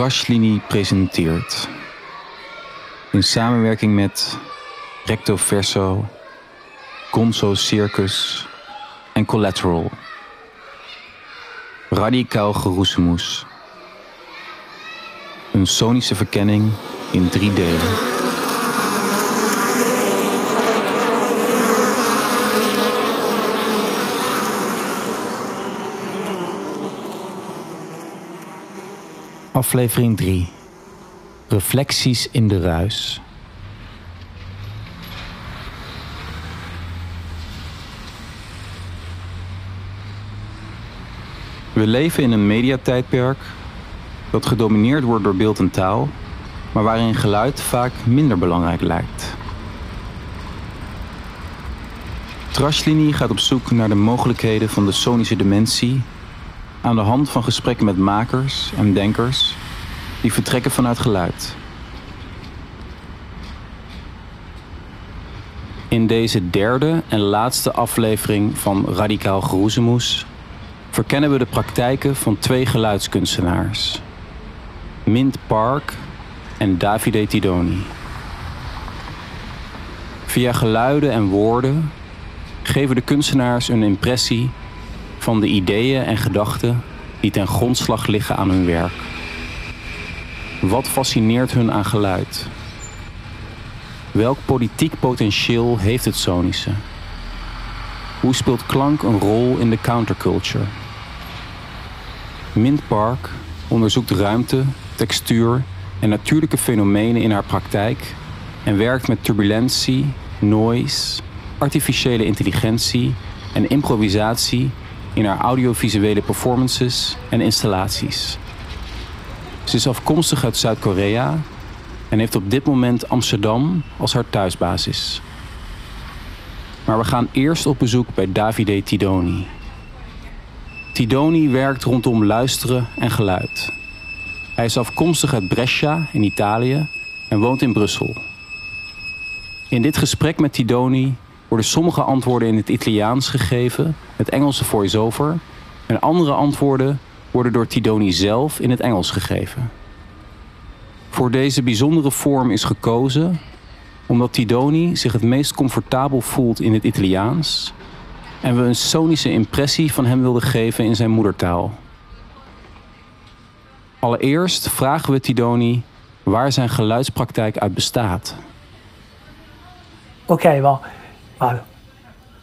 Trashlinie presenteert. In samenwerking met Recto Verso, Gonzo Circus en Collateral. Radicaal geroezemoes. Een sonische verkenning in drie delen. Aflevering 3. Reflecties in de ruis. We leven in een mediatijdperk dat gedomineerd wordt door beeld en taal, maar waarin geluid vaak minder belangrijk lijkt. Trashlinie gaat op zoek naar de mogelijkheden van de sonische dimensie aan de hand van gesprekken met makers en denkers die vertrekken vanuit geluid. In deze derde en laatste aflevering van Radicaal Geroezemoes verkennen we de praktijken van twee geluidskunstenaars, Mint Park en Davide Tidoni. Via geluiden en woorden geven de kunstenaars een impressie van de ideeën en gedachten die ten grondslag liggen aan hun werk. Wat fascineert hun aan geluid? Welk politiek potentieel heeft het sonische? Hoe speelt klank een rol in de counterculture? Mint Park onderzoekt ruimte, textuur en natuurlijke fenomenen in haar praktijk en werkt met turbulentie, noise, artificiële intelligentie en improvisatie in haar audiovisuele performances en installaties. Ze is afkomstig uit Zuid-Korea en heeft op dit moment Amsterdam als haar thuisbasis. Maar we gaan eerst op bezoek bij Davide Tidoni. Tidoni werkt rondom luisteren en geluid. Hij is afkomstig uit Brescia in Italië en woont in Brussel. In dit gesprek met Tidoni worden sommige antwoorden in het Italiaans gegeven, het Engelse voice-over, en andere antwoorden worden door Tidoni zelf in het Engels gegeven. Voor deze bijzondere vorm is gekozen omdat Tidoni zich het meest comfortabel voelt in het Italiaans en we een sonische impressie van hem wilden geven in zijn moedertaal. Allereerst vragen we Tidoni waar zijn geluidspraktijk uit bestaat. Ok, va.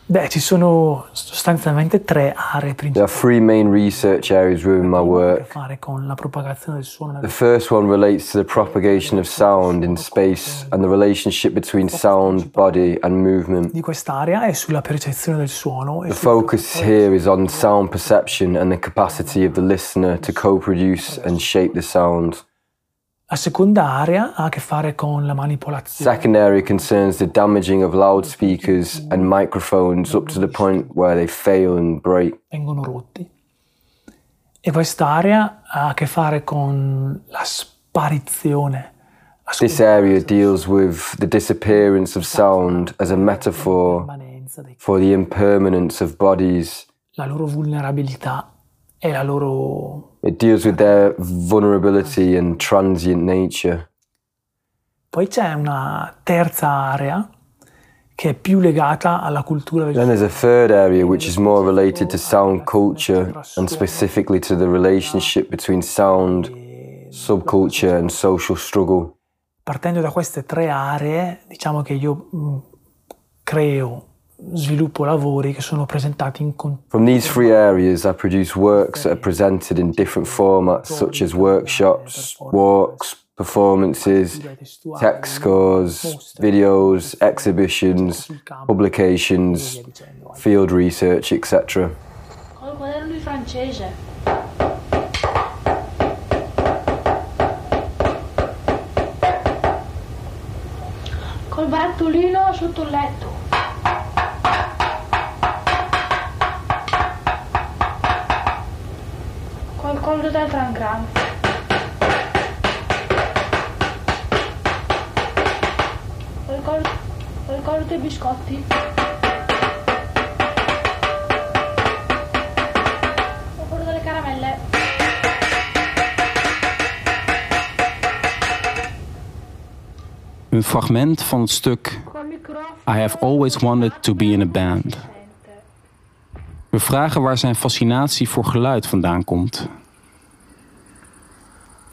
Beh, ci sono sostanzialmente tre aree There are three main research areas within my che hanno a che work. fare con la propagazione del suono The first one relates to the propagation of sound in space and the relationship between sound, body, and movement. di quest'area sulla percezione del suono The focus here is on sound perception and the capacity of the listener to co produce and shape the sound. La seconda area ha a che fare con la manipolazione Second area concerns the damaging of loudspeakers and microphones up to the point where they fail and break. vengono rotti. E quest'area ha a che fare con la sparizione, la This area deals with the disappearance of sound as a metaphor for the impermanence of bodies. la loro vulnerabilità e la loro... It deals with their vulnerability and transient nature. Poi c'è una terza area che è più legata alla cultura Then there's a third area which is more related to sound culture and specifically to the relationship between sound, subculture, and social struggle. Partendo da queste tre aree, diciamo che io mh, creo, sviluppo lavori che sono presentati in con- From these three areas, I produce works that are presented in different formats such as workshops, walks, performances, text scores, videos, exhibitions, publications, field research, etc. Col quaderno di francese. Col barattolino sotto il letto. komt het uit een kraan. Biscotti. Een fragment van het stuk I have always wanted to be in a band. We vragen waar zijn fascinatie voor geluid vandaan komt.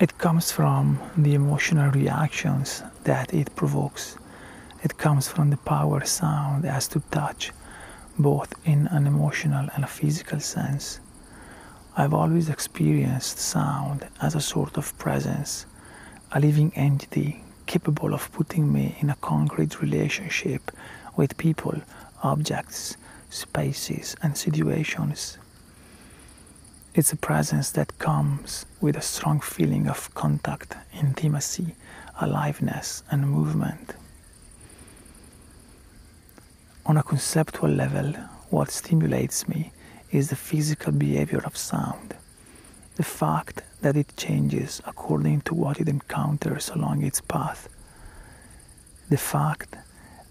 It comes from the emotional reactions that it provokes. It comes from the power sound has to touch, both in an emotional and a physical sense. I've always experienced sound as a sort of presence, a living entity capable of putting me in a concrete relationship with people, objects, spaces, and situations. It's a presence that comes with a strong feeling of contact, intimacy, aliveness, and movement. On a conceptual level, what stimulates me is the physical behavior of sound. The fact that it changes according to what it encounters along its path. The fact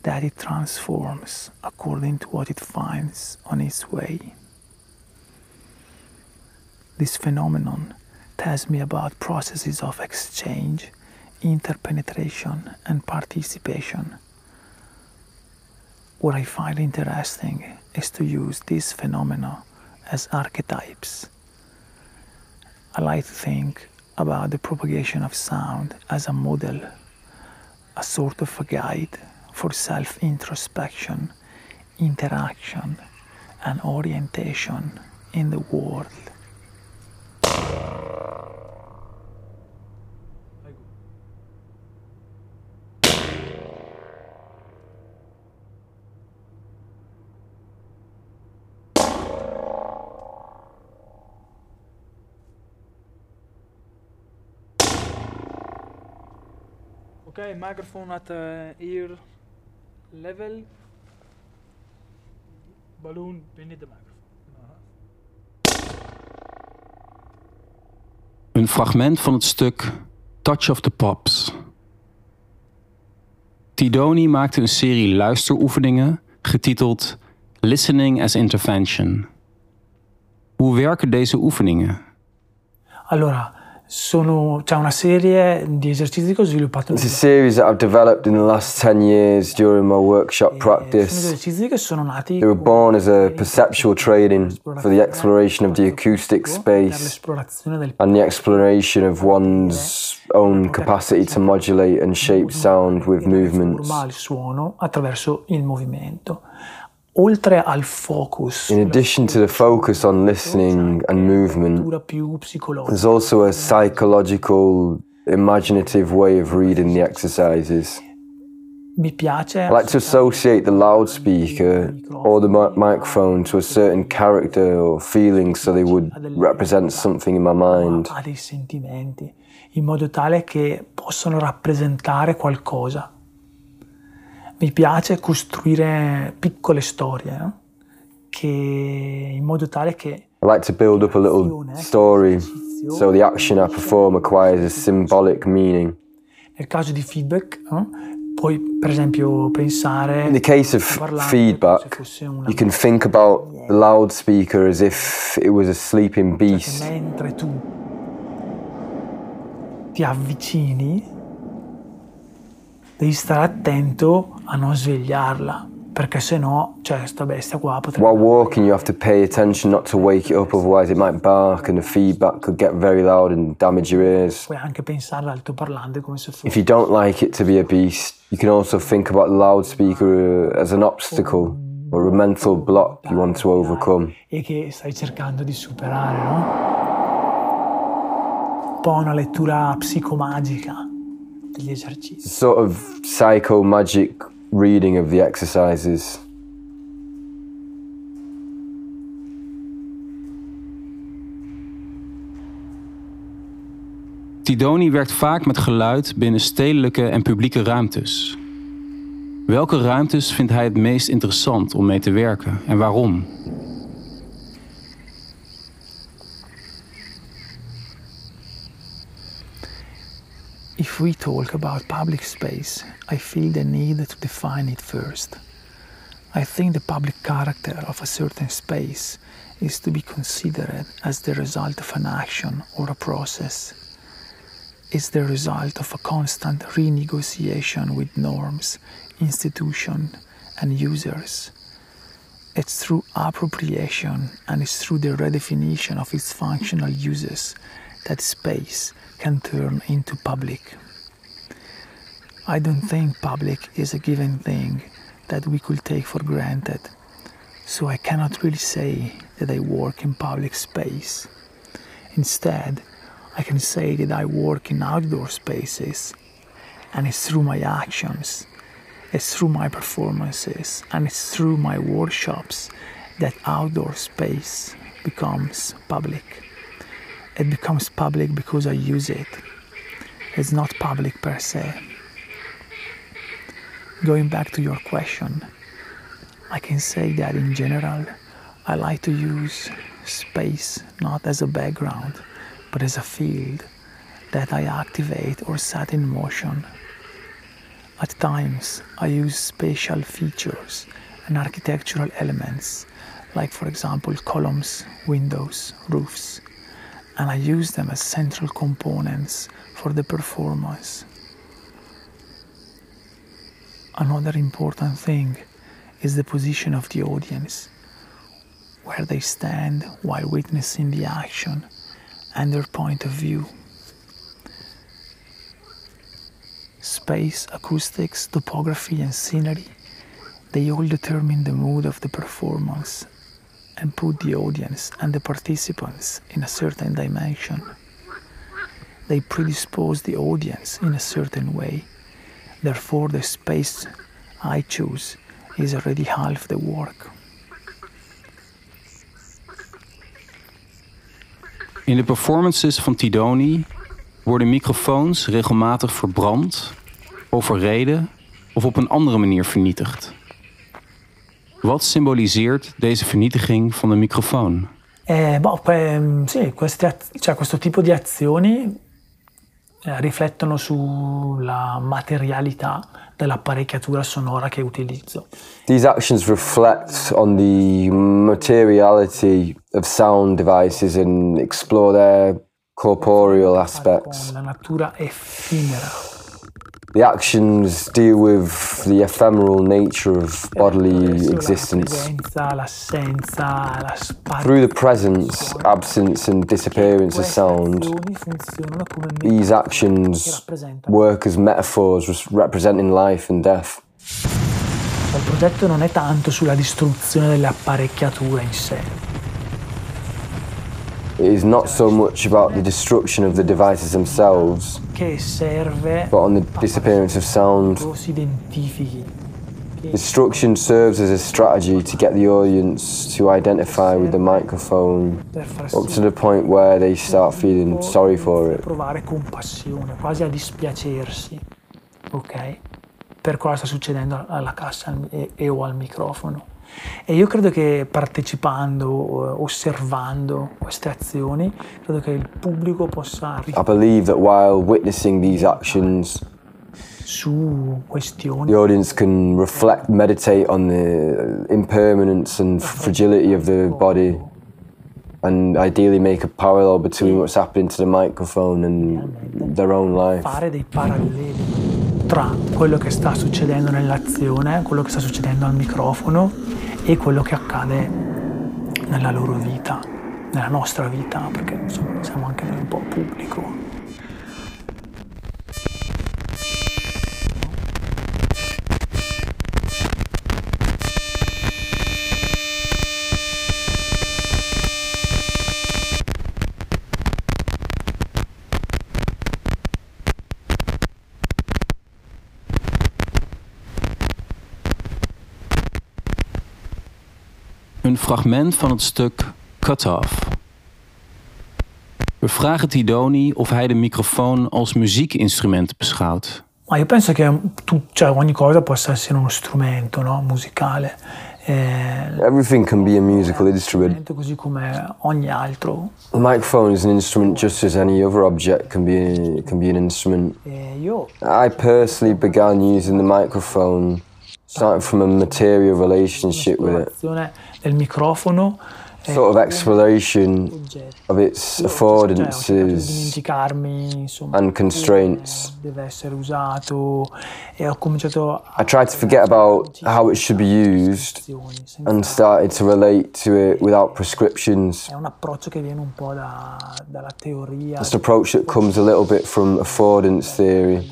that it transforms according to what it finds on its way. This phenomenon tells me about processes of exchange, interpenetration, and participation. What I find interesting is to use these phenomena as archetypes. I like to think about the propagation of sound as a model, a sort of a guide for self introspection, interaction, and orientation in the world. Okay, microphone at uh, ear level. Balloon beneath the microphone. Een fragment van het stuk Touch of the Pops. Tidoni maakte een serie luisteroefeningen getiteld Listening as Intervention. Hoe werken deze oefeningen? Allora, sono, c'è una serie di esercizi che ho sviluppato. It's a series that I've developed in the last 10 years during my workshop Sono practice. esercizi che sono nati They were born as a perceptual per training for the exploration of the acoustic space and the exploration of one's own capacity to modulate and shape sound with movements. il suono attraverso il movimento. Oltre al focus, In addition to the focus on listening and movement, there's also a psychological, imaginative way of reading the exercises. I like to associate the loudspeaker or the mi- microphone to a certain character or feeling so they would represent something in my mind. ha dei sentimenti, in modo tale che possano rappresentare qualcosa. Mi piace costruire piccole storie, no? che in modo tale che I like to build up a little story so the action I perform acquires a symbolic meaning. nel caso di feedback no? puoi per esempio pensare In the case of feedback, you can think about the loudspeaker as if it was a sleeping che beast. mentre tu ti avvicini devi stare attento a non svegliarla perché se no cioè sta bestia qua potrebbe While walking, you have to pay attention not to wake it up, otherwise, it might bark and the feedback could get very loud and damage your ears. puoi anche pensare all'altoparlante come se fosse If you don't like it to be a beast, you can also think about the loudspeaker uh, as an obstacle or a mental block you want to overcome. e che stai cercando di superare, no? Un po' una lettura psicomagica degli esercizi. Sort of psycho magic reading of the exercises. Tidoni werkt vaak met geluid binnen stedelijke en publieke ruimtes. Welke ruimtes vindt hij het meest interessant om mee te werken en waarom? If we talk about public space, I feel the need to define it first. I think the public character of a certain space is to be considered as the result of an action or a process. It's the result of a constant renegotiation with norms, institutions, and users. It's through appropriation and it's through the redefinition of its functional uses that space can turn into public. I don't think public is a given thing that we could take for granted, so I cannot really say that I work in public space. Instead, I can say that I work in outdoor spaces, and it's through my actions, it's through my performances, and it's through my workshops that outdoor space becomes public. It becomes public because I use it. It's not public per se. Going back to your question, I can say that in general, I like to use space not as a background but as a field that I activate or set in motion. At times, I use spatial features and architectural elements, like, for example, columns, windows, roofs, and I use them as central components for the performance. Another important thing is the position of the audience, where they stand while witnessing the action and their point of view. Space, acoustics, topography, and scenery, they all determine the mood of the performance and put the audience and the participants in a certain dimension. They predispose the audience in a certain way. Therefore, the space I choose is already half the work. In de performances van Tidoni worden microfoons regelmatig verbrand, overreden of op een andere manier vernietigd. Wat symboliseert deze vernietiging van de microfoon? Eh, boh, ehm, sì, queste, cioè, questo tipo di azioni eh, riflettono sulla materialità dell'apparecchiatura sonora che utilizzo. These actions reflect on the materiality of sound devices and explore their corporeal aspects. La natura effimera. The actions deal with the ephemeral nature of bodily existence. Through the presence, absence, and disappearance of sound, these actions work as metaphors representing life and death. Il progetto non è tanto sulla distruzione delle apparecchiature in sé, It is not so much about the destruction of the devices themselves, but on the disappearance of sound. Destruction serves as a strategy to get the audience to identify with the microphone up to the point where they start feeling sorry for it. provare compassione, quasi a dispiacersi, ok? Per cosa sta succedendo alla cassa e, e o al microfono. E io credo che partecipando, eh, osservando queste azioni, credo che il pubblico possa I believe that while witnessing these actions, su questioni the audience can reflect, meditate on the impermanence and fragility of the body, and ideally make a parallel between what's happening to the microphone and their own life. fare dei paralleli tra quello che sta succedendo nell'azione, quello che sta succedendo al microfono e quello che accade nella loro vita, nella nostra vita, perché insomma siamo anche noi un po' pubblico. Fragment van het stuk Cut Off. We vragen Tidoni of hij de microfoon als muziekinstrument beschouwt. Ma io penso che tu, cioè, ogni cosa possa essere uno strumento no? musicale. Eh, Everything can be a musical instrument. così come ogni altro. The microphone is an instrument just as any other object can be can be an instrument. E io I personally began using the microphone starting from a material relationship with it. Del microfono sort of exploration of its Io, cioè, ho cercato di affordances and constraints. deve essere usato ho cominciato a I tried to forget about how it should be used and started to relate to it without prescriptions. È un approccio che viene un po' da- dalla teoria This approach that comes a little bit from affordance theory,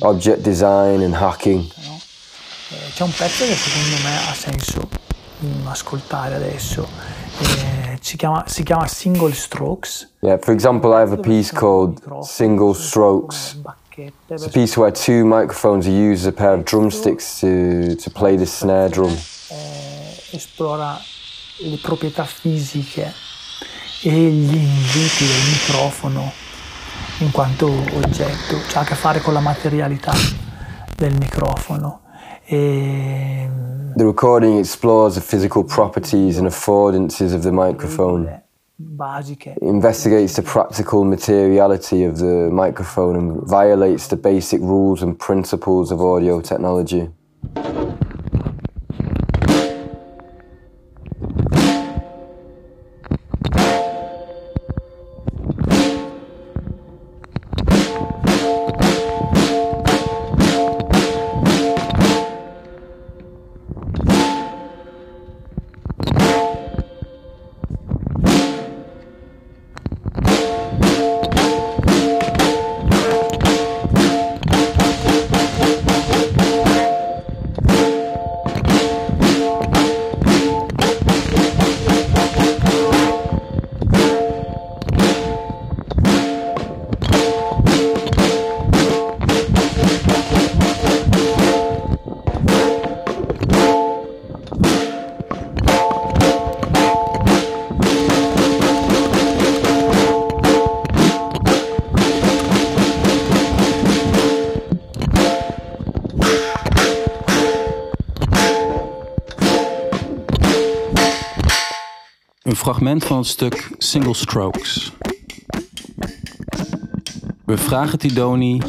object design, and hacking. Eh, c'è un pezzo che secondo me ha senso ascoltare adesso. Eh, si, chiama, si chiama Single Strokes. Yeah, for example, I have a piece called Single Strokes. It's a piece where two microphones are used as a pair of drumsticks to, to play the snare drum. eh, esplora le proprietà fisiche e gli inviti del microfono in quanto oggetto, cioè ha a che fare con la materialità del microfono. E, The recording explores the physical properties and affordances of the microphone. investigates the practical materiality of the microphone and violates the basic rules and principles of audio technology. Het stuk Single Strokes. We vragen Tidoni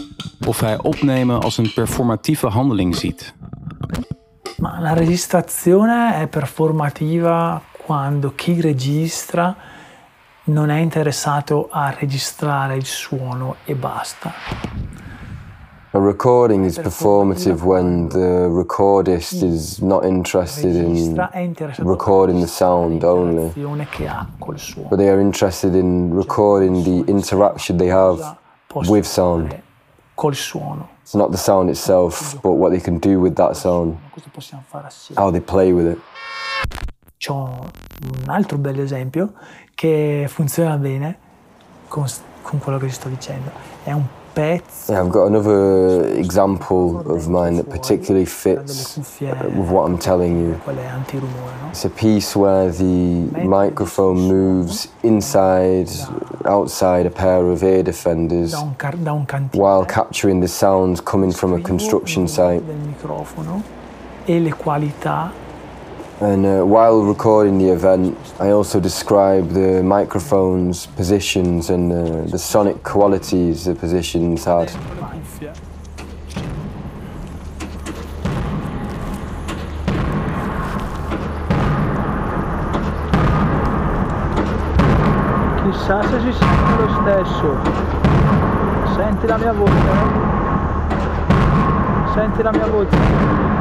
of hij opnemen als een performatieve handeling ziet. Ma la registrazione è performativa quando chi registra non è interessato a registrare il suono e basta. A recording is performative when the recordist is not interested in recording the sound only, but they are interested in recording the interaction they have with sound. It's not the sound itself, but what they can do with that sound, how they play with it. C'ho un altro bello esempio che funziona bene con, con quello che vi sto dicendo. È un Yeah, I've got another example of mine that particularly fits with what I'm telling you. quelle antirumore, no? It's a piece where the microphone moves inside, outside a pair of ear defenders Da un, car- da un cantine. while capturing the sounds coming from a construction site. And uh, while recording the event, I also describe the microphone's positions and uh, the sonic qualities the positions had. Chissà se si sente lo stesso. Senti la mia voce. Senti la mia voce.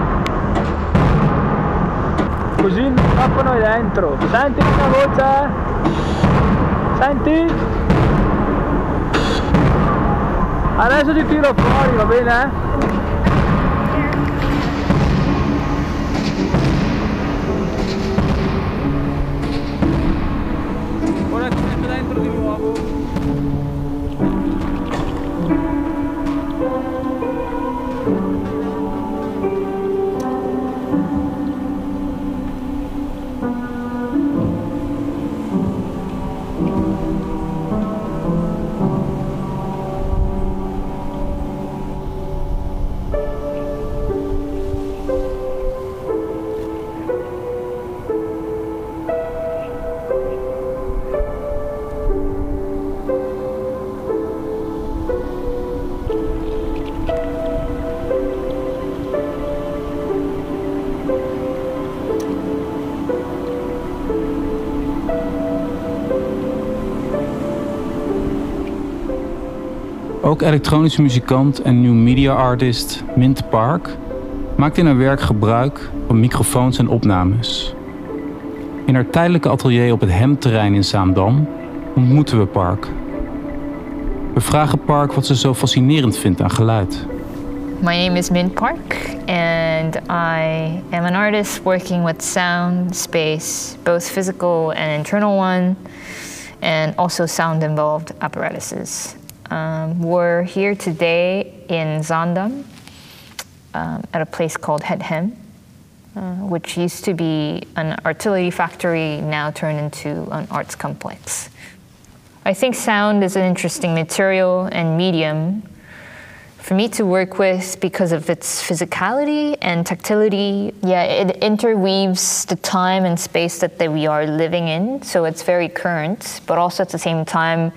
Così microfono è dentro. Senti mia voce? Senti? Adesso ti tiro fuori, va bene? Ora ti metto dentro di nuovo. Ook elektronische muzikant en new media artist Mint Park maakt in haar werk gebruik van microfoons en opnames. In haar tijdelijke atelier op het Hemterrein in Zaandam ontmoeten we Park. We vragen Park wat ze zo fascinerend vindt aan geluid. My name is Min Park, and I am an artist working with sound, space, both physical and internal one, and also sound involved apparatuses. Um, we're here today in Zaandam um, at a place called Hedhem, uh, which used to be an artillery factory, now turned into an arts complex. I think sound is an interesting material and medium for me to work with because of its physicality and tactility. Yeah, it interweaves the time and space that, that we are living in, so it's very current, but also at the same time,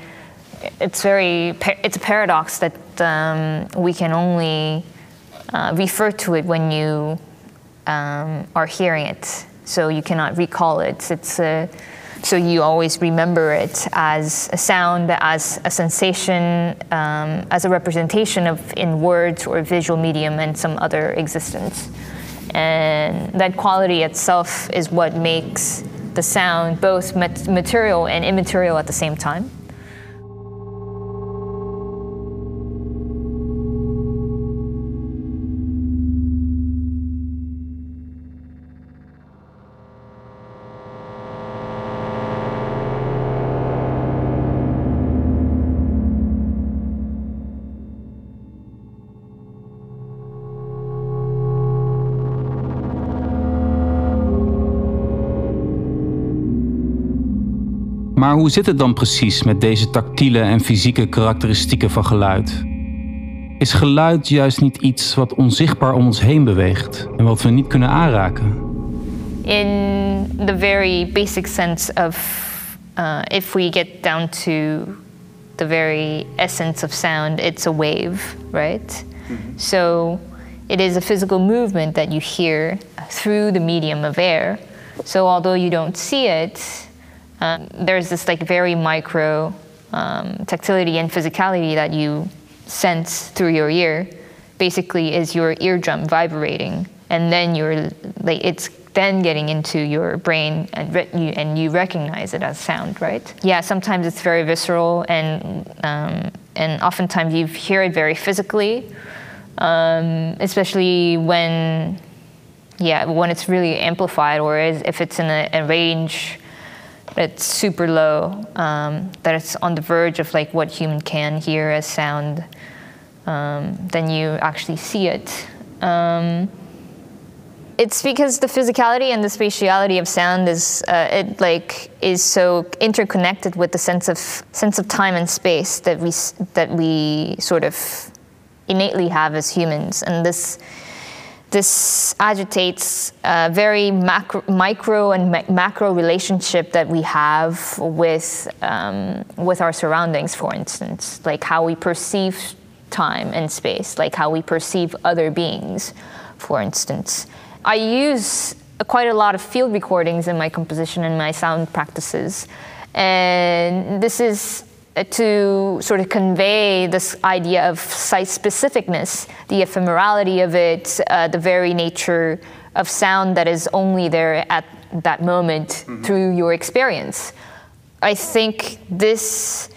it's very it's a paradox that um, we can only uh, refer to it when you um, are hearing it, so you cannot recall it. It's a so you always remember it as a sound, as a sensation, um, as a representation of in words or visual medium and some other existence. And that quality itself is what makes the sound both material and immaterial at the same time. Maar hoe zit het dan precies met deze tactiele en fysieke karakteristieken van geluid? Is geluid juist niet iets wat onzichtbaar om ons heen beweegt en wat we niet kunnen aanraken? In the very basic sense of uh, if we get down to the very essence of sound, it's a wave, right? Mm -hmm. So it is a physical movement that you hear through the medium of air. So although you don't see it, um, there's this like very micro um, tactility and physicality that you sense through your ear. Basically, is your eardrum vibrating, and then you're like it's then getting into your brain and, you, and you recognize it as sound, right? Yeah, sometimes it's very visceral, and um, and oftentimes you hear it very physically, um, especially when yeah when it's really amplified or is, if it's in a, a range it's super low, um, that it's on the verge of like what human can hear as sound, um, then you actually see it. Um, it's because the physicality and the spatiality of sound is uh, it like is so interconnected with the sense of sense of time and space that we that we sort of innately have as humans, and this this agitates a very macro, micro and ma- macro relationship that we have with, um, with our surroundings, for instance, like how we perceive time and space, like how we perceive other beings, for instance. I use quite a lot of field recordings in my composition and my sound practices. And this is to sort of convey this idea of site specificness, the ephemerality of it, uh, the very nature of sound that is only there at that moment mm-hmm. through your experience. I think this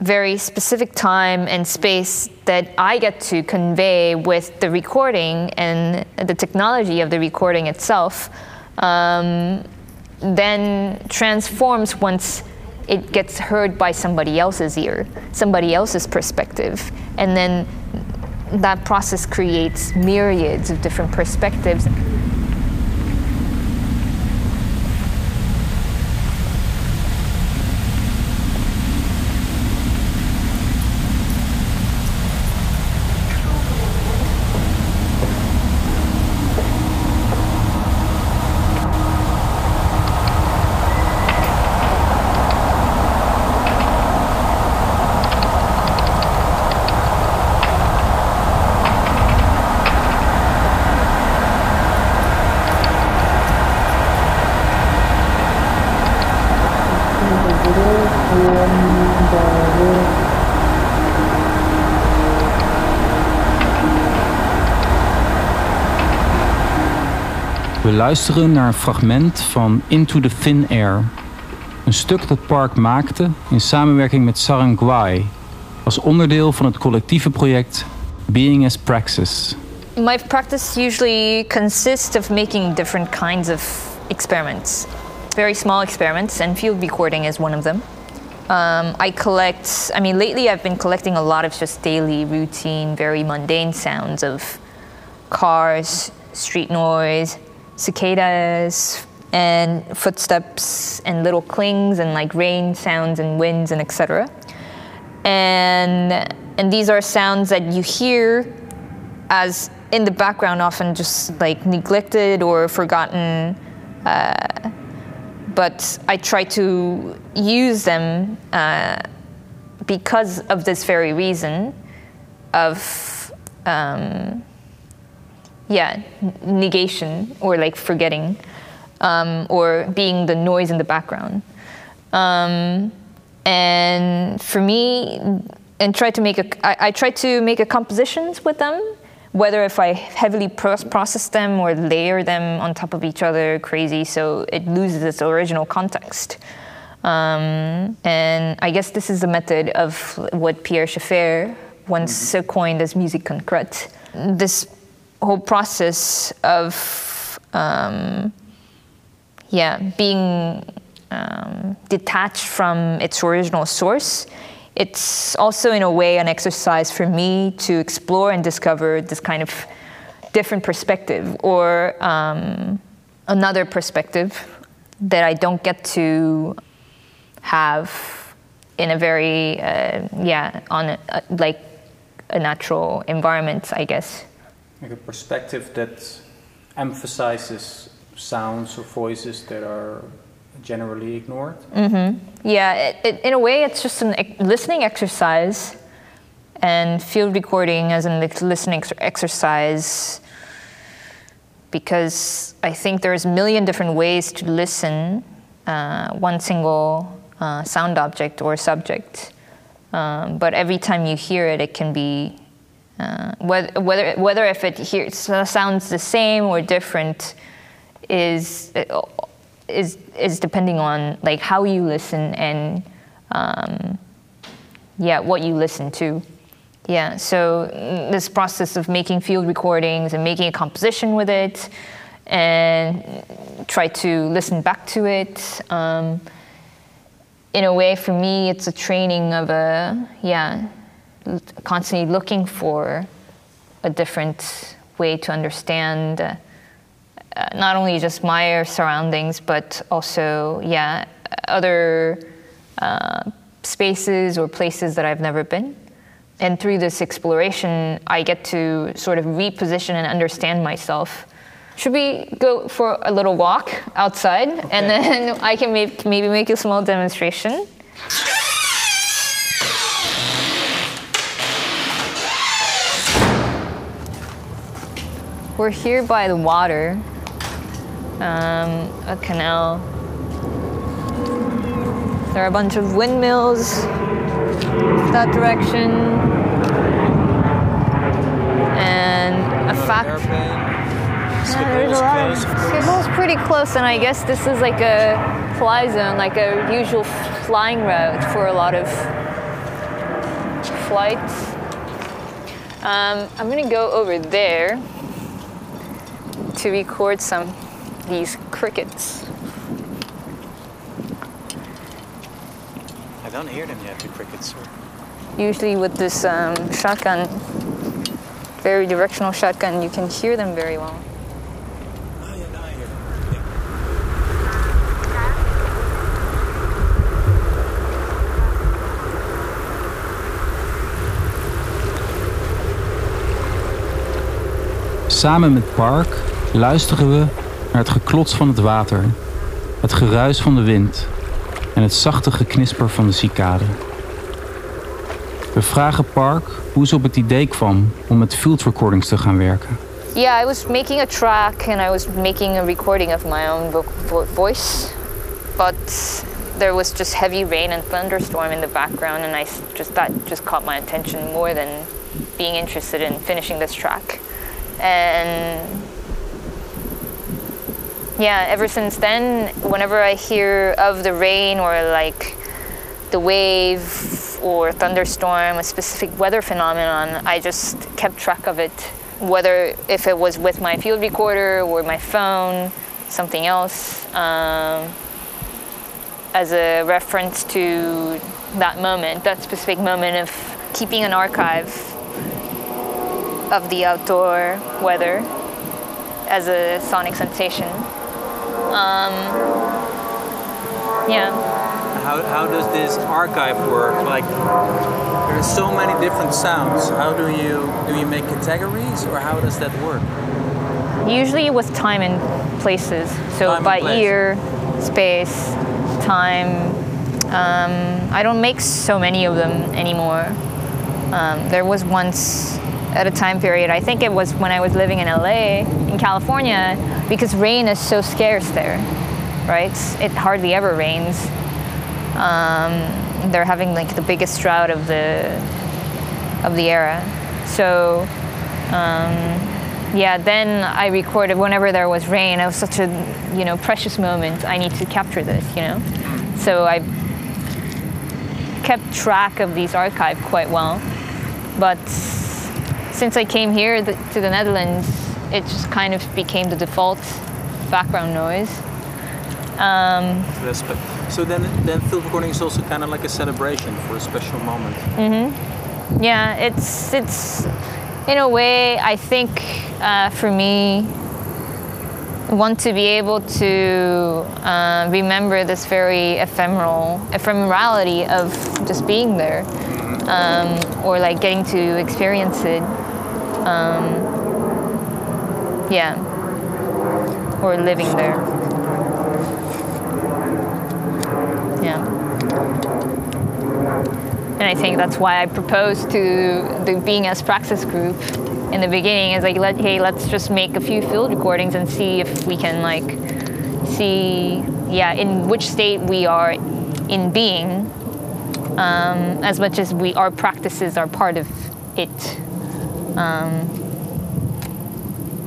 very specific time and space that I get to convey with the recording and the technology of the recording itself um, then transforms once it gets heard by somebody else's ear, somebody else's perspective. And then that process creates myriads of different perspectives. Luisteren naar een fragment van Into the Thin Air. Een stuk dat Park maakte in samenwerking met Sarang Gwai als onderdeel van het collectieve project Being as Praxis. My practice usually consists of making different kinds of experiments, very small experiments, and field recording is one of them. Um, I collect, I mean, lately I've been collecting a lot of just daily, routine, very mundane sounds of cars, street noise, cicadas, and footsteps, and little clings, and like rain sounds, and winds, and etc. And, and these are sounds that you hear as in the background, often just like neglected or forgotten. Uh, but I try to use them uh, because of this very reason of um, yeah negation or like forgetting um, or being the noise in the background um, and for me and try to make a I, I try to make a compositions with them whether if I heavily process them or layer them on top of each other crazy so it loses its original context. Um, and I guess this is the method of what Pierre Schaeffer once mm-hmm. coined as musique concrète. This whole process of, um, yeah, being um, detached from its original source it's also, in a way, an exercise for me to explore and discover this kind of different perspective or um, another perspective that I don't get to have in a very, uh, yeah, on a, a, like a natural environment, I guess. Like a perspective that emphasizes sounds or voices that are generally ignored. Mm-hmm. Yeah, it, it, in a way, it's just a listening exercise, and field recording as an listening ex- exercise. Because I think there's a million different ways to listen uh, one single uh, sound object or subject, um, but every time you hear it, it can be uh, whether, whether if it hears, sounds the same or different is is is depending on like how you listen and um, yeah what you listen to. Yeah so mm, this process of making field recordings and making a composition with it and try to listen back to it um, in a way for me it's a training of a yeah constantly looking for a different way to understand uh, uh, not only just my surroundings, but also, yeah, other uh, spaces or places that I've never been. And through this exploration, I get to sort of reposition and understand myself. Should we go for a little walk outside? Okay. And then I can maybe make a small demonstration. We're here by the water, um, a canal. There are a bunch of windmills that direction. And a fact. Yeah, there's a lot of pretty close, and I guess this is like a fly zone, like a usual flying route for a lot of flights. Um, I'm gonna go over there to record some these crickets. I don't hear them yet, the crickets, sir. Usually with this um, shotgun, very directional shotgun, you can hear them very well. Yeah, I hear them. Samen met Park luisteren we naar het geklots van het water, het geruis van de wind en het zachte geknisper van de cicade. We vragen Park hoe ze op het idee kwam om met field recordings te gaan werken. Yeah, I was making a track and I was making a recording of my own vo voice, but there was just heavy rain and thunderstorm in the background, and I just that just caught my attention more than being interested in finishing this track. And yeah, ever since then, whenever I hear of the rain or like the wave or thunderstorm, a specific weather phenomenon, I just kept track of it. Whether if it was with my field recorder or my phone, something else, um, as a reference to that moment, that specific moment of keeping an archive of the outdoor weather as a sonic sensation. Um, yeah. How, how does this archive work? Like, there are so many different sounds. How do you do you make categories, or how does that work? Usually with time and places. So Time by place. ear, space, time. Um, I don't make so many of them anymore. Um, there was once at a time period, I think it was when I was living in LA, in California, because rain is so scarce there, right? It hardly ever rains. Um, they're having like the biggest drought of the of the era. So um, yeah, then I recorded whenever there was rain. It was such a you know precious moment. I need to capture this, you know. So I kept track of these archive quite well. But since I came here to the Netherlands, it just kind of became the default background noise. Um, Respect. So then, then field recording is also kind of like a celebration for a special moment. yeah, it's it's in a way I think uh, for me want to be able to uh, remember this very ephemeral ephemerality of just being there um, or like getting to experience it um, yeah. Or living there. Yeah. And I think that's why I proposed to the Being as Praxis group in the beginning is like, let, hey, let's just make a few field recordings and see if we can like see, yeah, in which state we are in being, um, as much as we our practices are part of it. Um,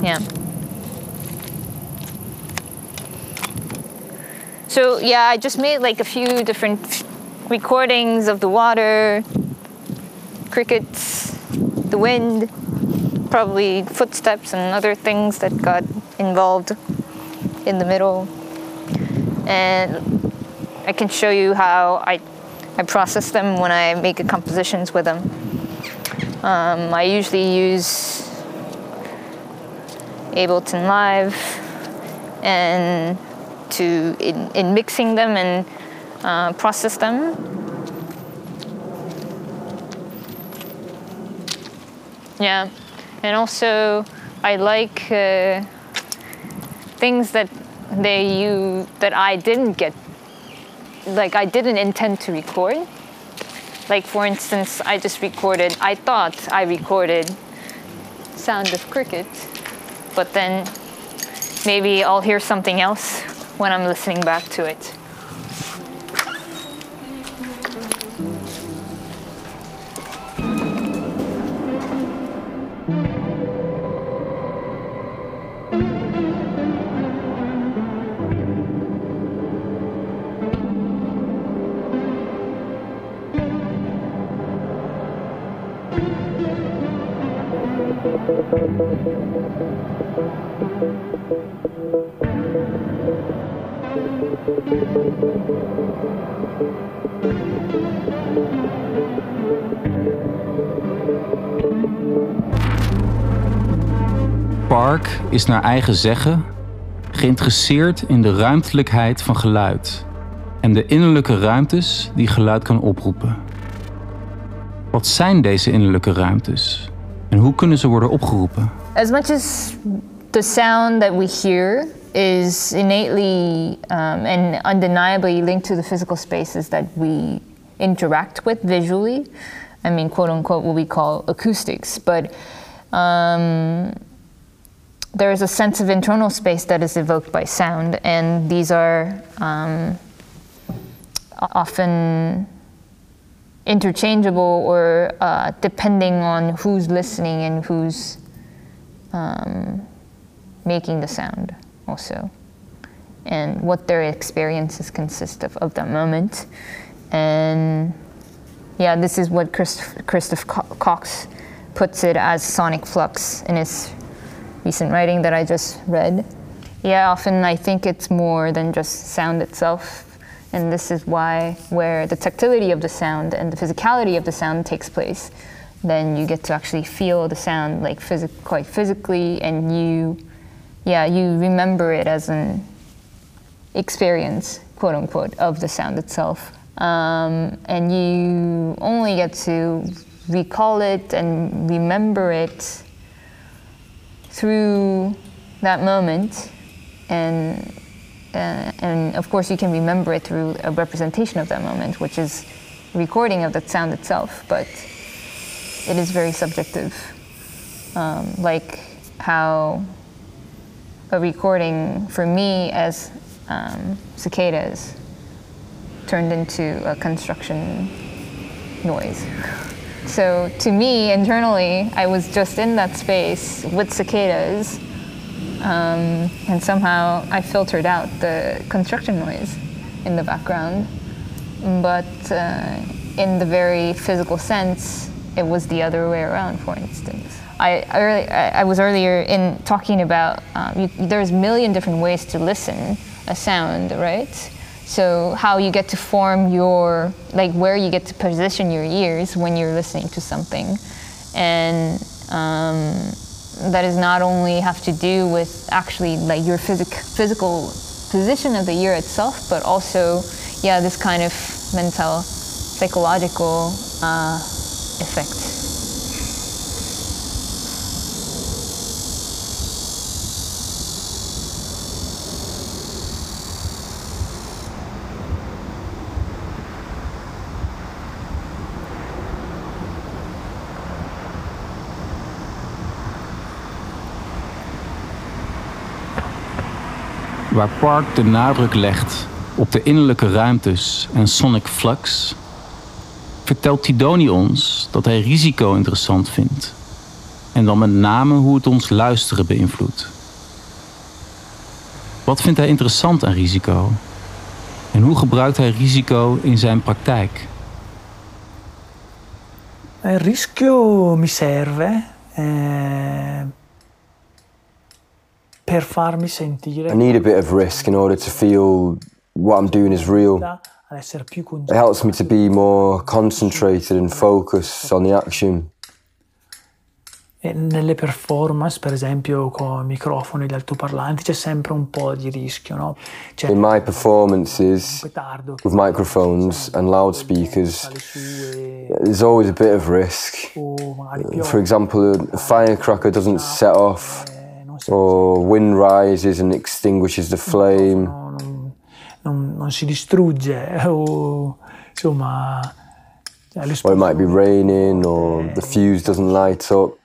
yeah. So yeah, I just made like a few different recordings of the water, crickets, the wind, probably footsteps and other things that got involved in the middle. And I can show you how I, I process them when I make compositions with them. Um, I usually use Ableton Live and to in, in mixing them and uh, process them. Yeah, and also I like uh, things that they you that I didn't get, like I didn't intend to record. Like for instance, I just recorded. I thought I recorded sound of crickets, but then maybe I'll hear something else when I'm listening back to it. Park is naar eigen zeggen geïnteresseerd in de ruimtelijkheid van geluid en de innerlijke ruimtes die geluid kan oproepen. Wat zijn deze innerlijke ruimtes en hoe kunnen ze worden opgeroepen? As much as the sound that we hear is innately um, and undeniably linked to the physical spaces that we interact with visually, I mean, quote unquote, what we call acoustics, but um, there is a sense of internal space that is evoked by sound, and these are um, often interchangeable or uh, depending on who's listening and who's um, making the sound also. and what their experiences consist of of that moment. And yeah, this is what Christoph, Christoph Co- Cox puts it as sonic flux in his recent writing that I just read. Yeah, often I think it's more than just sound itself. And this is why, where the tactility of the sound and the physicality of the sound takes place, then you get to actually feel the sound like phys- quite physically, and you, yeah, you remember it as an experience, quote unquote, of the sound itself. Um, and you only get to recall it and remember it through that moment. And uh, and of course you can remember it through a representation of that moment which is recording of that sound itself. But it is very subjective. Um, like how a recording for me as um, cicadas turned into a construction noise so to me internally i was just in that space with cicadas um, and somehow I filtered out the construction noise in the background. But uh, in the very physical sense, it was the other way around, for instance. I, early, I was earlier in talking about um, you, there's a million different ways to listen a sound, right? So how you get to form your like where you get to position your ears when you're listening to something, and um, that is not only have to do with actually like your physic- physical position of the ear itself, but also, yeah, this kind of mental, psychological uh, effect. Waar Park de nadruk legt op de innerlijke ruimtes en sonic flux, vertelt Tidoni ons dat hij risico interessant vindt. En dan met name hoe het ons luisteren beïnvloedt. Wat vindt hij interessant aan risico? En hoe gebruikt hij risico in zijn praktijk? Il rischio mi serve eh, per farmi sentire I need a bit of risk in order to feel what I'm doing is real. ad essere più It helps me to be more concentrated and focused on the action. E nelle performance, per esempio con microfoni, altoparlanti, c'è sempre un po' di rischio, no? Cioè, In my performances with microphones and loudspeakers, there's always a bit of risk. o magari più For example, a firecracker doesn't set off, eh, or wind rises and extinguishes the flame. no, non, non- non si distrugge o insomma cioè, Or it might be raining, or the fuse doesn't light up,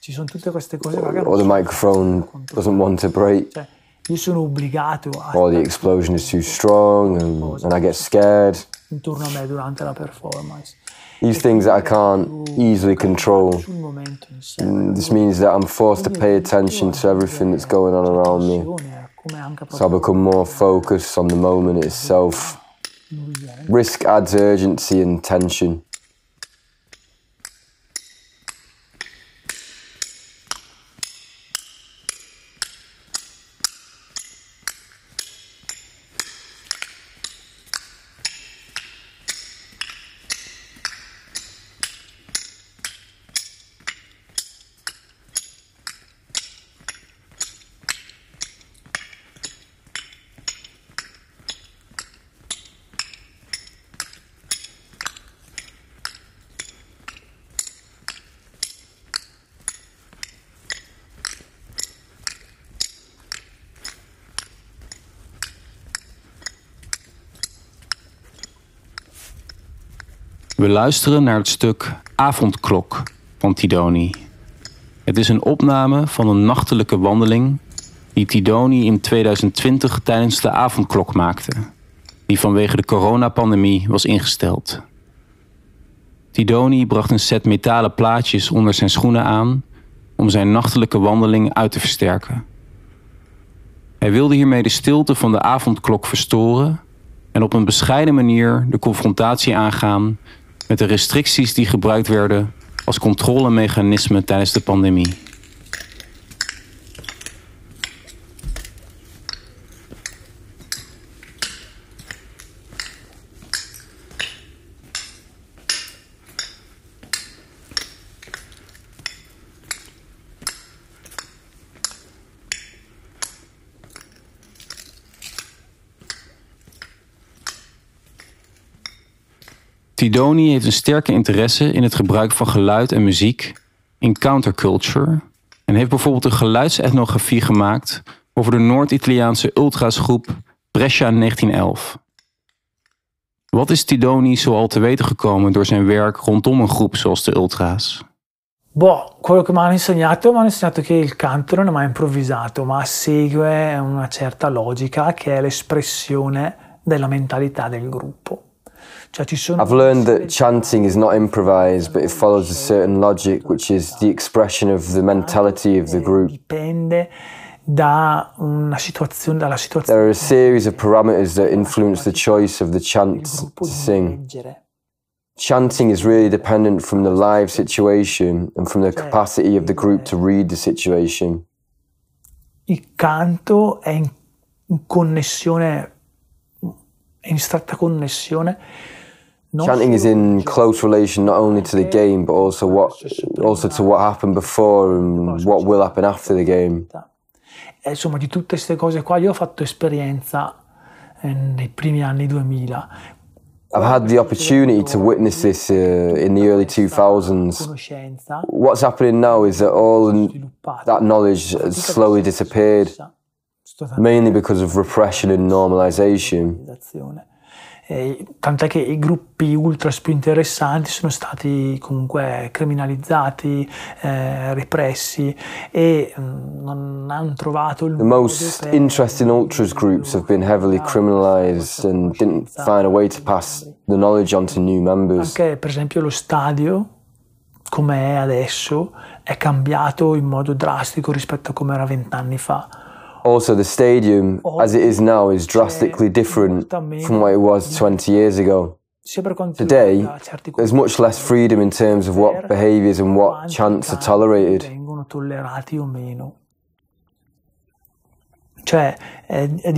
ci sono tutte queste cose non or the microphone doesn't want to break, cioè, io sono obbligato a or the explosion is too strong and, and I get scared. intorno a me durante la performance These things that I can't easily control. Mm, This means that I'm forced to pay attention to everything that's going on around me. So I become more focused on the moment itself. Risk adds urgency and tension. We luisteren naar het stuk Avondklok van Tidoni. Het is een opname van een nachtelijke wandeling die Tidoni in 2020 tijdens de avondklok maakte, die vanwege de coronapandemie was ingesteld. Tidoni bracht een set metalen plaatjes onder zijn schoenen aan om zijn nachtelijke wandeling uit te versterken. Hij wilde hiermee de stilte van de avondklok verstoren en op een bescheiden manier de confrontatie aangaan met de restricties die gebruikt werden als controlemechanisme tijdens de pandemie. Tidoni heeft een sterke interesse in het gebruik van geluid en muziek in counterculture en heeft bijvoorbeeld een geluidsethnografie gemaakt over de Noord-Italiaanse ultrasgroep Brescia 1911. Wat is Tidoni zoal te weten gekomen door zijn werk rondom een groep zoals de Ultra's? Boh, quello che mi hanno insegnato, mi hanno insegnato che il canto non è mai improvvisato, ma segue una certa logica che è l'espressione della mentalità del gruppo. I've learned that chanting is not improvised, but it follows a certain logic, which is the expression of the mentality of the group. Dipende da situazione, dalla situazione. There are a series of parameters that influence the choice of the chant to sing. Chanting is really dependent from the live situation and from the capacity of the group to read the situation. Il canto è in connessione, è in stretta connessione Chanting is in close relation not only to the game, but also what also to what happened before and what will happen after the game. E insomma, di tutte queste cose qua io ho fatto esperienza eh, nei primi anni 2000. I've had the opportunity to witness this uh, in the early 2000s. What's happening now is that all that knowledge has slowly disappeared, mainly because of repression and normalization. Eh, tant'è che i gruppi ultras più interessanti sono stati comunque criminalizzati, eh, repressi e mm, non hanno trovato il The most interesting ultras groups have been heavily criminalized and didn't find a way to pass the knowledge on to new members. Anche per esempio lo stadio come è adesso è cambiato in modo drastico rispetto a come era vent'anni fa. Also, the stadium, as it is now, is drastically different from what it was 20 years ago. Today, there's much less freedom in terms of what behaviours and what chants are tolerated. Cioè, è, è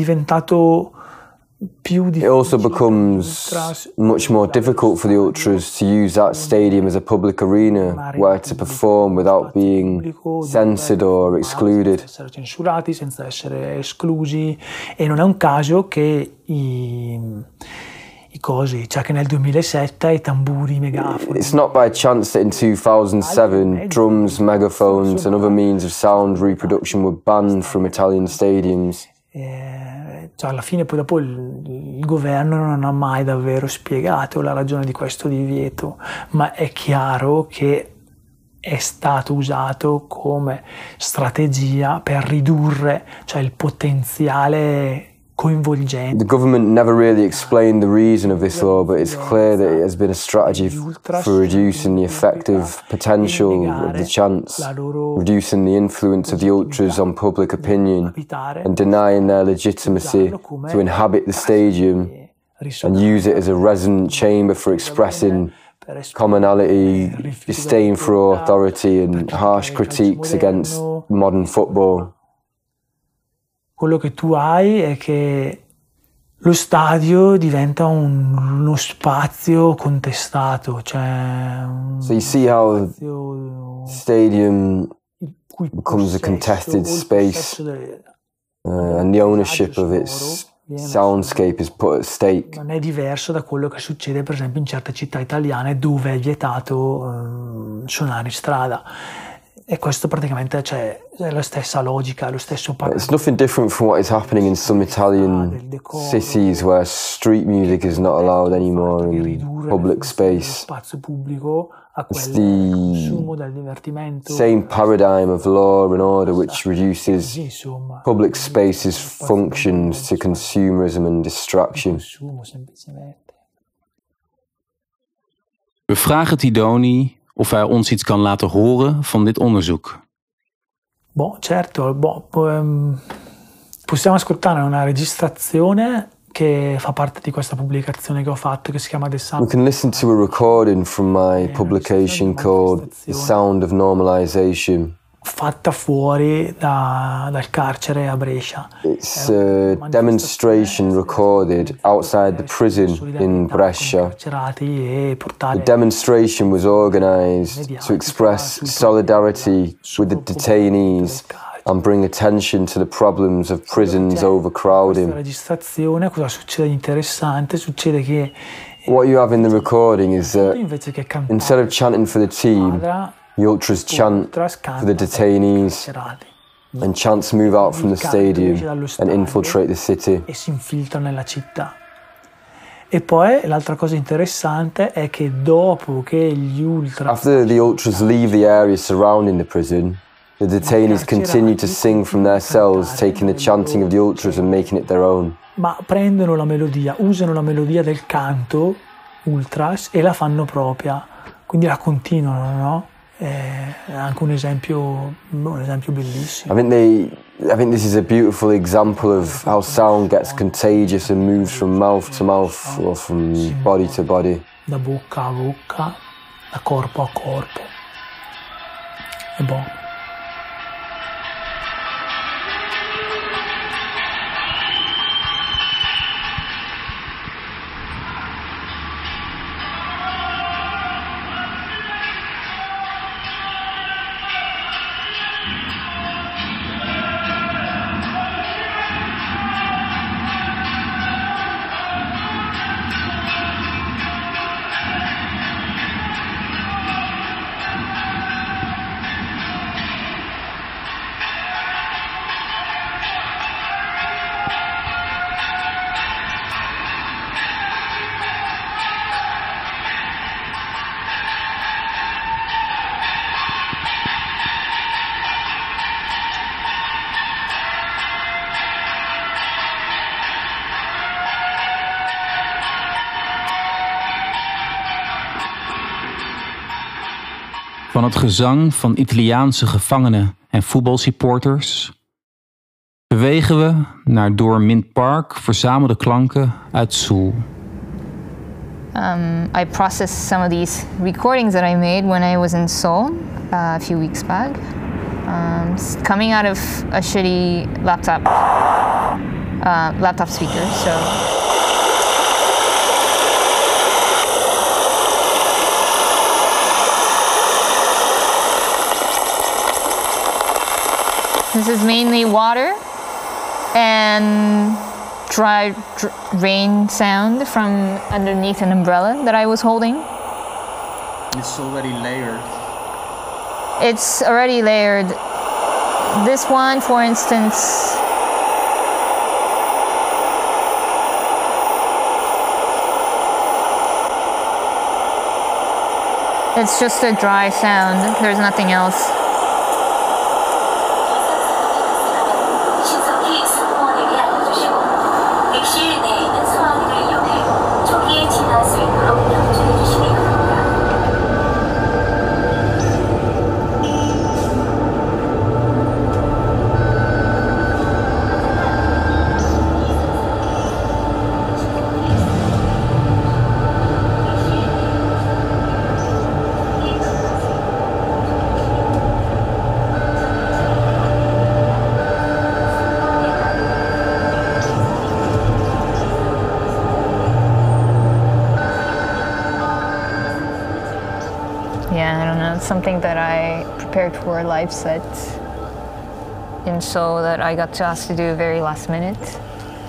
diventato it also becomes much more difficult for the ultras to use that stadium as a public arena where to perform without being censored or excluded. censurati senza essere esclusi e non è un caso che i i cosi, cioè 2007 i tamburi, i megafoni. It's not by chance that in 2007 eh, drums, megaphones and other means of sound reproduction were banned from Italian stadiums. Eh, cioè alla fine poi dopo il, il, governo non ha mai davvero spiegato la ragione di questo divieto, ma è chiaro che è stato usato come strategia per ridurre cioè, il potenziale coinvolgente. The government never really explained the reason of this law, but it's clear that it has been a strategy for reducing the effective potential of the chants, reducing the influence of the ultras on public opinion, and denying their legitimacy to inhabit the stadium and use it as a resonant chamber for expressing commonality, disdain for authority, and harsh critiques against modern football. Quello che tu hai è che lo stadio diventa un, uno spazio contestato. Cioè so you see how the stadium becomes a contested space uh, and the ownership of its soundscape is put at stake. Non è diverso da quello che succede per esempio in certe città italiane dove è vietato um, suonare in strada. E questo praticamente cioè, è la stessa logica, lo stesso paradigma. It's nothing different from what is happening in some Italian cities where street music is not allowed anymore in public space. It's the same paradigm of law and order which reduces public spaces functions to consumerism and distraction. We vragen Tidoni of hij ons iets kan laten horen van dit onderzoek. Bon, certo, bon, um, Possiamo ascoltare una registrazione che fa parte di questa pubblicazione che ho fatto che si chiama The We Sound. can listen to a recording from my publication called The Sound of Normalization. Fatta fuori da- dal carcere a Brescia. It's a demonstration recorded outside the prison in Brescia. The demonstration was organized to express solidarity with the detainees and bring attention to the problems of prisons overcrowding. registrazione cosa succede di interessante? Succede che What you have in the recording is that instead of chanting for the team, the ultras chant for the detainees and chants move out from the stadium and infiltrate the city. e si infiltrano nella città. E poi l'altra cosa interessante è che dopo che gli ultra After the ultras leave the area surrounding the prison, the detainees continue to sing from their cells, taking the chanting of the ultras and making it their own. ma prendono la melodia, usano la melodia del canto ultras e la fanno propria, quindi la continuano, no? È anche un esempio, un esempio bellissimo. I think they, I think this is a beautiful example of how sound gets contagious and moves from mouth to mouth or from body to body. Da bocca a bocca, da corpo a corpo. È buono. Van het gezang van Italiaanse gevangenen en voetbalsupporters bewegen we naar door Mint Park verzamelde klanken uit Soel. Um, I processed some of these recordings that I made when I was in Seoul uh, a few weeks back. Um, coming out of a shitty laptop uh, laptop speaker, so This is mainly water and dry dr- rain sound from underneath an umbrella that I was holding. It's already layered. It's already layered. This one, for instance, it's just a dry sound. There's nothing else. Something that I prepared for a live set in Seoul that I got to ask to do very last minute.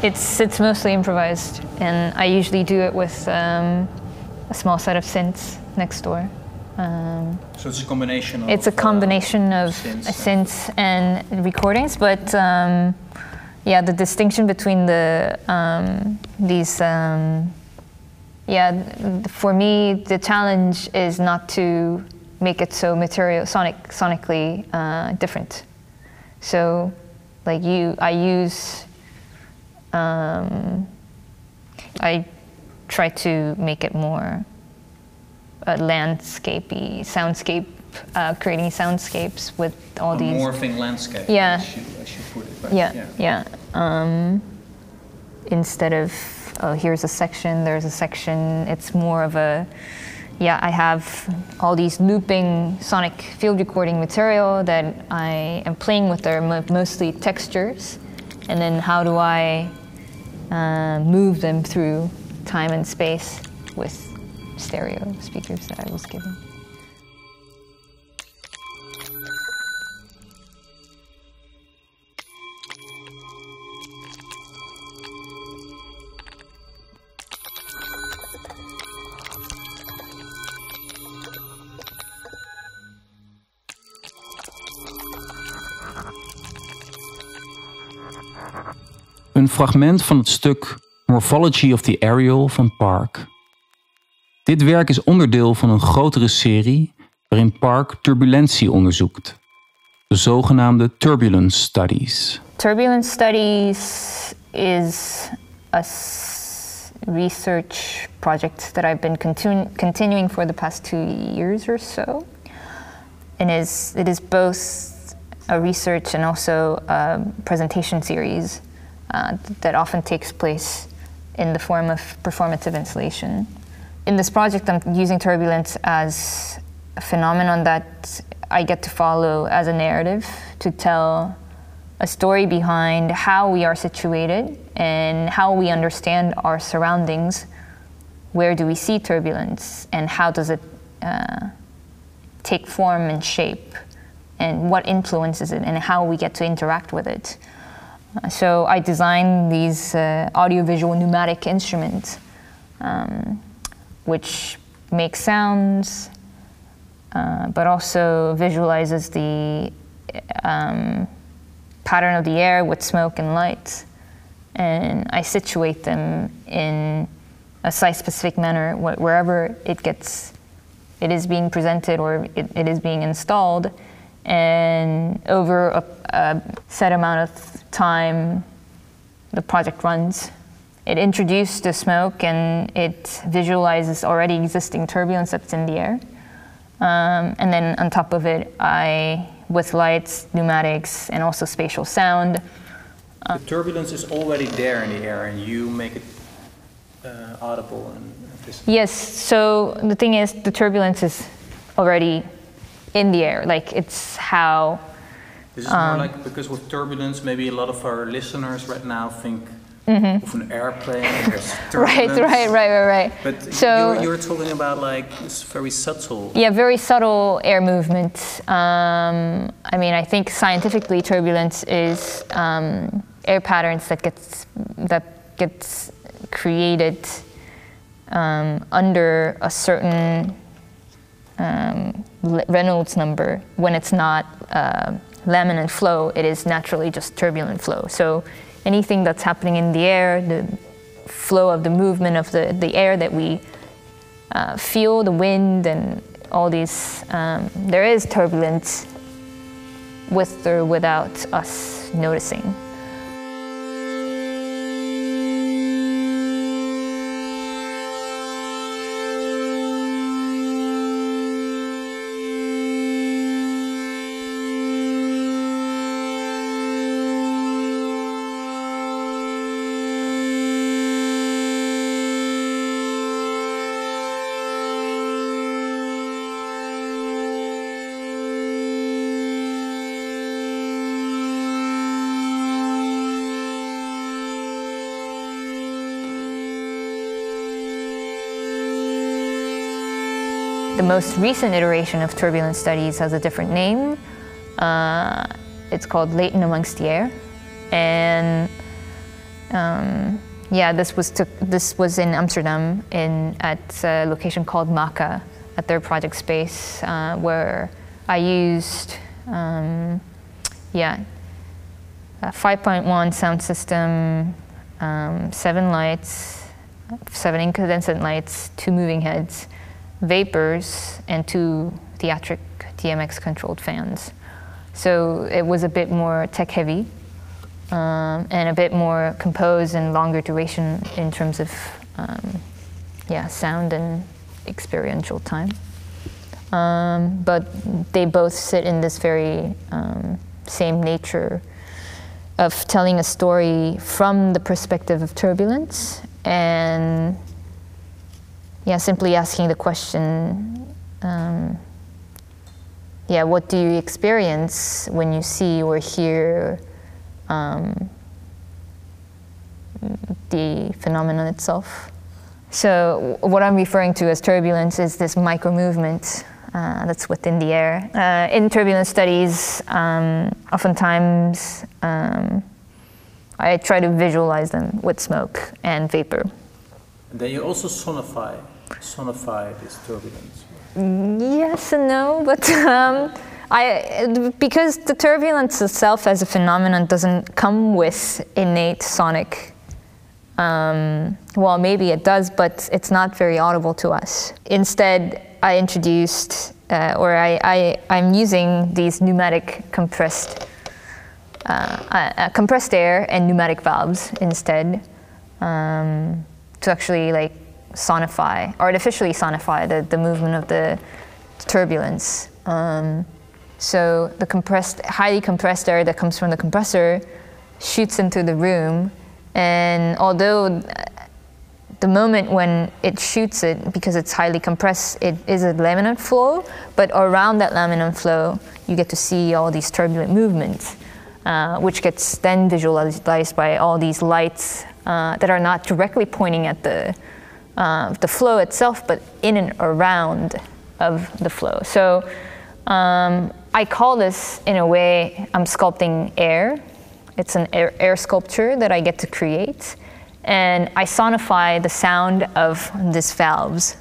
It's it's mostly improvised, and I usually do it with um, a small set of synths next door. Um, So it's a combination of. it's a uh, combination of synths uh, synths and recordings, but um, yeah, the distinction between the um, these um, yeah, for me the challenge is not to make it so material sonic sonically uh, different. So, like you, I use um, I try to make it more uh, landscapey, soundscape, uh, creating soundscapes with all a these. morphing landscape. Yeah. I should, I should put it. Right? Yeah, yeah. um, instead of oh here's a section, there's a section. It's more of a yeah, I have all these looping sonic field recording material that I am playing with. They're mostly textures, and then how do I uh, move them through time and space with stereo speakers that I was given. Een fragment van het stuk Morphology of the Aerial van Park. Dit werk is onderdeel van een grotere serie waarin Park turbulentie onderzoekt. De zogenaamde Turbulence Studies. Turbulence Studies is a research project that I've been continu- continuing for the past two years or so. And is, it is both a research and also a presentation series uh, that often takes place in the form of performative installation. In this project, I'm using turbulence as a phenomenon that I get to follow as a narrative to tell a story behind how we are situated and how we understand our surroundings. Where do we see turbulence and how does it uh, take form and shape and what influences it and how we get to interact with it. So I designed these uh, audiovisual pneumatic instruments um, which make sounds uh, but also visualizes the um, pattern of the air with smoke and light. And I situate them in a site-specific manner wh- wherever it gets, it is being presented or it, it is being installed. And over a, a set amount of time, the project runs. It introduces the smoke and it visualizes already existing turbulence that's in the air. Um, and then on top of it, I, with lights, pneumatics, and also spatial sound, The turbulence is already there in the air, and you make it uh, audible and visible. Yes, so the thing is, the turbulence is already in the air. Like, it's how. This is more like because with turbulence, maybe a lot of our listeners right now think of an airplane. Mm-hmm. Right, right, right, right, right. But So- you're, you're talking about like this very subtle. Yeah, very subtle air movement. Um, I mean, I think scientifically, turbulence is um, air patterns that gets that gets created um, under a certain um, Reynolds number. When it's not uh, laminar flow, it is naturally just turbulent flow. So anything that's happening in the air, the flow of the movement of the, the air that we uh, feel the wind and all these. Um, there is turbulence with or without us noticing. Most recent iteration of turbulence studies has a different name. Uh, it's called Latent Amongst the Air, and um, yeah, this was took, this was in Amsterdam in at a location called Maka at their project space uh, where I used um, yeah a 5.1 sound system, um, seven lights, seven incandescent lights, two moving heads, vapors, and two theatric DMX controlled fans. So it was a bit more tech heavy um, and a bit more composed and longer duration in terms of um, yeah sound and experiential time. Um, but they both sit in this very um, same nature of telling a story from the perspective of turbulence and yeah, simply asking the question, um, yeah, what do you experience when you see or hear um, the phenomenon itself? So what I'm referring to as turbulence is this micro movement uh, that's within the air. Uh, in turbulence studies, um, oftentimes um, I try to visualize them with smoke and vapor. And then you also sonify, sonify this turbulence. Yes and no, but um, I because the turbulence itself as a phenomenon doesn't come with innate sonic. Um, well, maybe it does, but it's not very audible to us. Instead, I introduced, uh, or I, I, I'm using these pneumatic compressed, uh, uh, compressed air and pneumatic valves instead um, to actually like sonify, artificially sonify the, the movement of the turbulence. Um, so the compressed, highly compressed air that comes from the compressor shoots into the room, and although the moment when it shoots it, because it's highly compressed, it is a laminar flow, but around that laminar flow, you get to see all these turbulent movements, uh, which gets then visualized by all these lights uh, that are not directly pointing at the, uh, the flow itself, but in and around of the flow. So um, I call this, in a way, I'm sculpting air. It's an air, air sculpture that I get to create and I sonify the sound of these valves,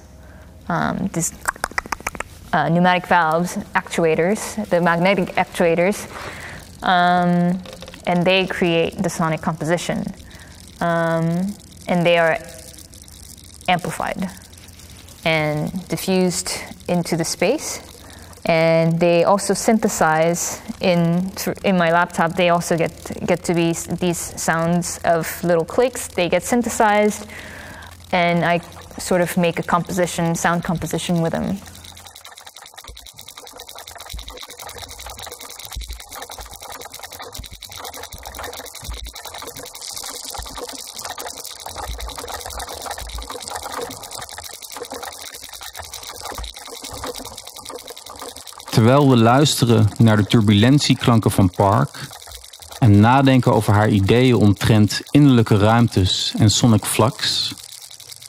um, these uh, pneumatic valves, actuators, the magnetic actuators, um, and they create the sonic composition. Um, and they are amplified and diffused into the space and they also synthesize in in my laptop. They also get get to be these sounds of little clicks. They get synthesized, and I sort of make a composition, sound composition with them. Terwijl we luisteren naar de turbulentieklanken van Park en nadenken over haar ideeën omtrent innerlijke ruimtes en sonic flux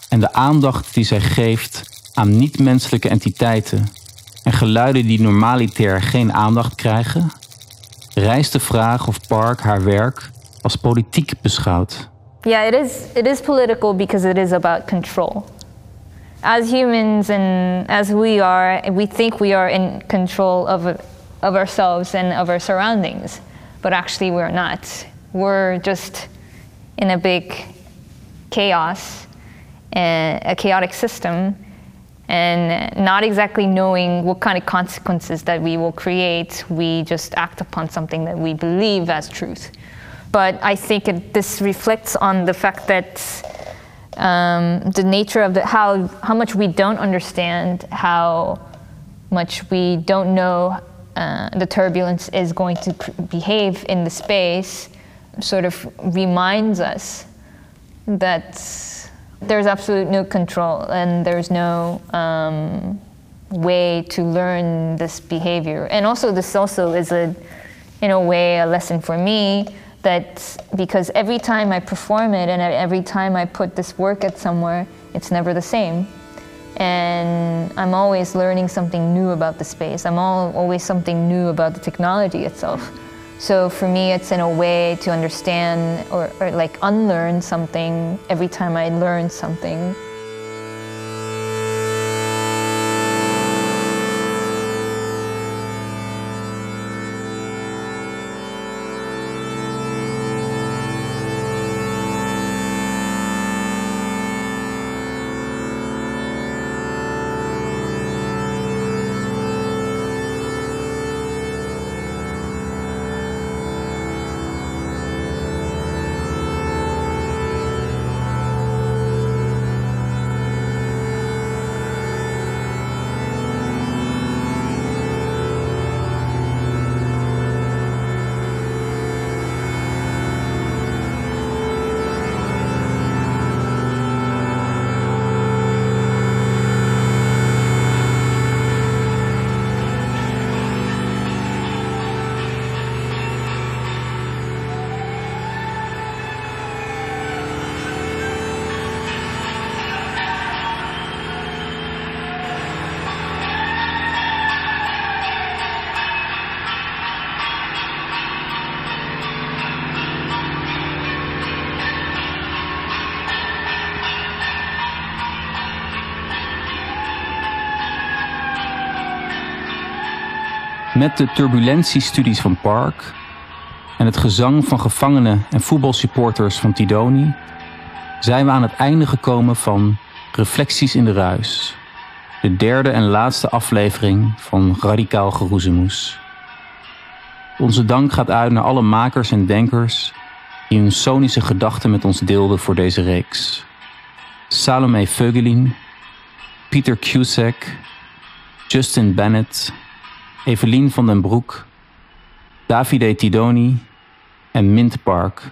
en de aandacht die zij geeft aan niet-menselijke entiteiten en geluiden die normalitair geen aandacht krijgen, rijst de vraag of Park haar werk als politiek beschouwt. Yeah, it is it is political because it is about control. As humans and as we are, we think we are in control of, of ourselves and of our surroundings, but actually we're not. We're just in a big chaos, and a chaotic system, and not exactly knowing what kind of consequences that we will create. We just act upon something that we believe as truth. But I think it, this reflects on the fact that um, the nature of the how how much we don't understand how much we don't know uh, the turbulence is going to behave in the space sort of reminds us that there's absolute no control and there's no um, way to learn this behavior. And also this also is a in a way a lesson for me that because every time I perform it and every time I put this work at somewhere, it's never the same. And I'm always learning something new about the space. I'm all, always something new about the technology itself. So for me, it's in a way to understand or, or like unlearn something every time I learn something. Met de turbulentiestudies van Park en het gezang van gevangenen en voetbalsupporters van Tidoni zijn we aan het einde gekomen van Reflecties in de Ruis, de derde en laatste aflevering van Radicaal Geroezemoes. Onze dank gaat uit naar alle makers en denkers die hun sonische gedachten met ons deelden voor deze reeks. Salome Veugelin, Pieter Cusack, Justin Bennett, Evelien van den Broek, Davide Tidoni en Mint Park.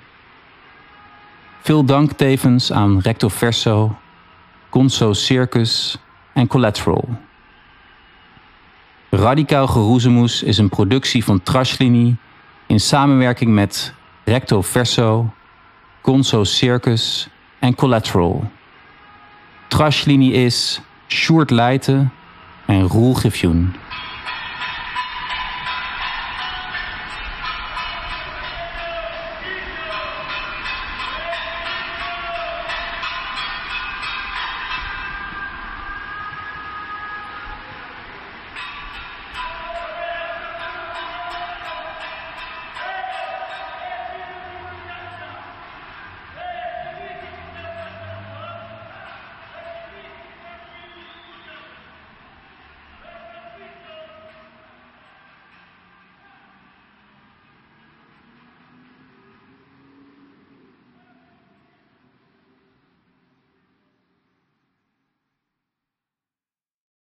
Veel dank tevens aan Recto Verso, Conso Circus en Collateral. Radicaal Geroezemoes is een productie van Trashlinie in samenwerking met Recto Verso, Conso Circus en Collateral. Trashlinie is Sjoerd Leijten en Roel Gifjoen.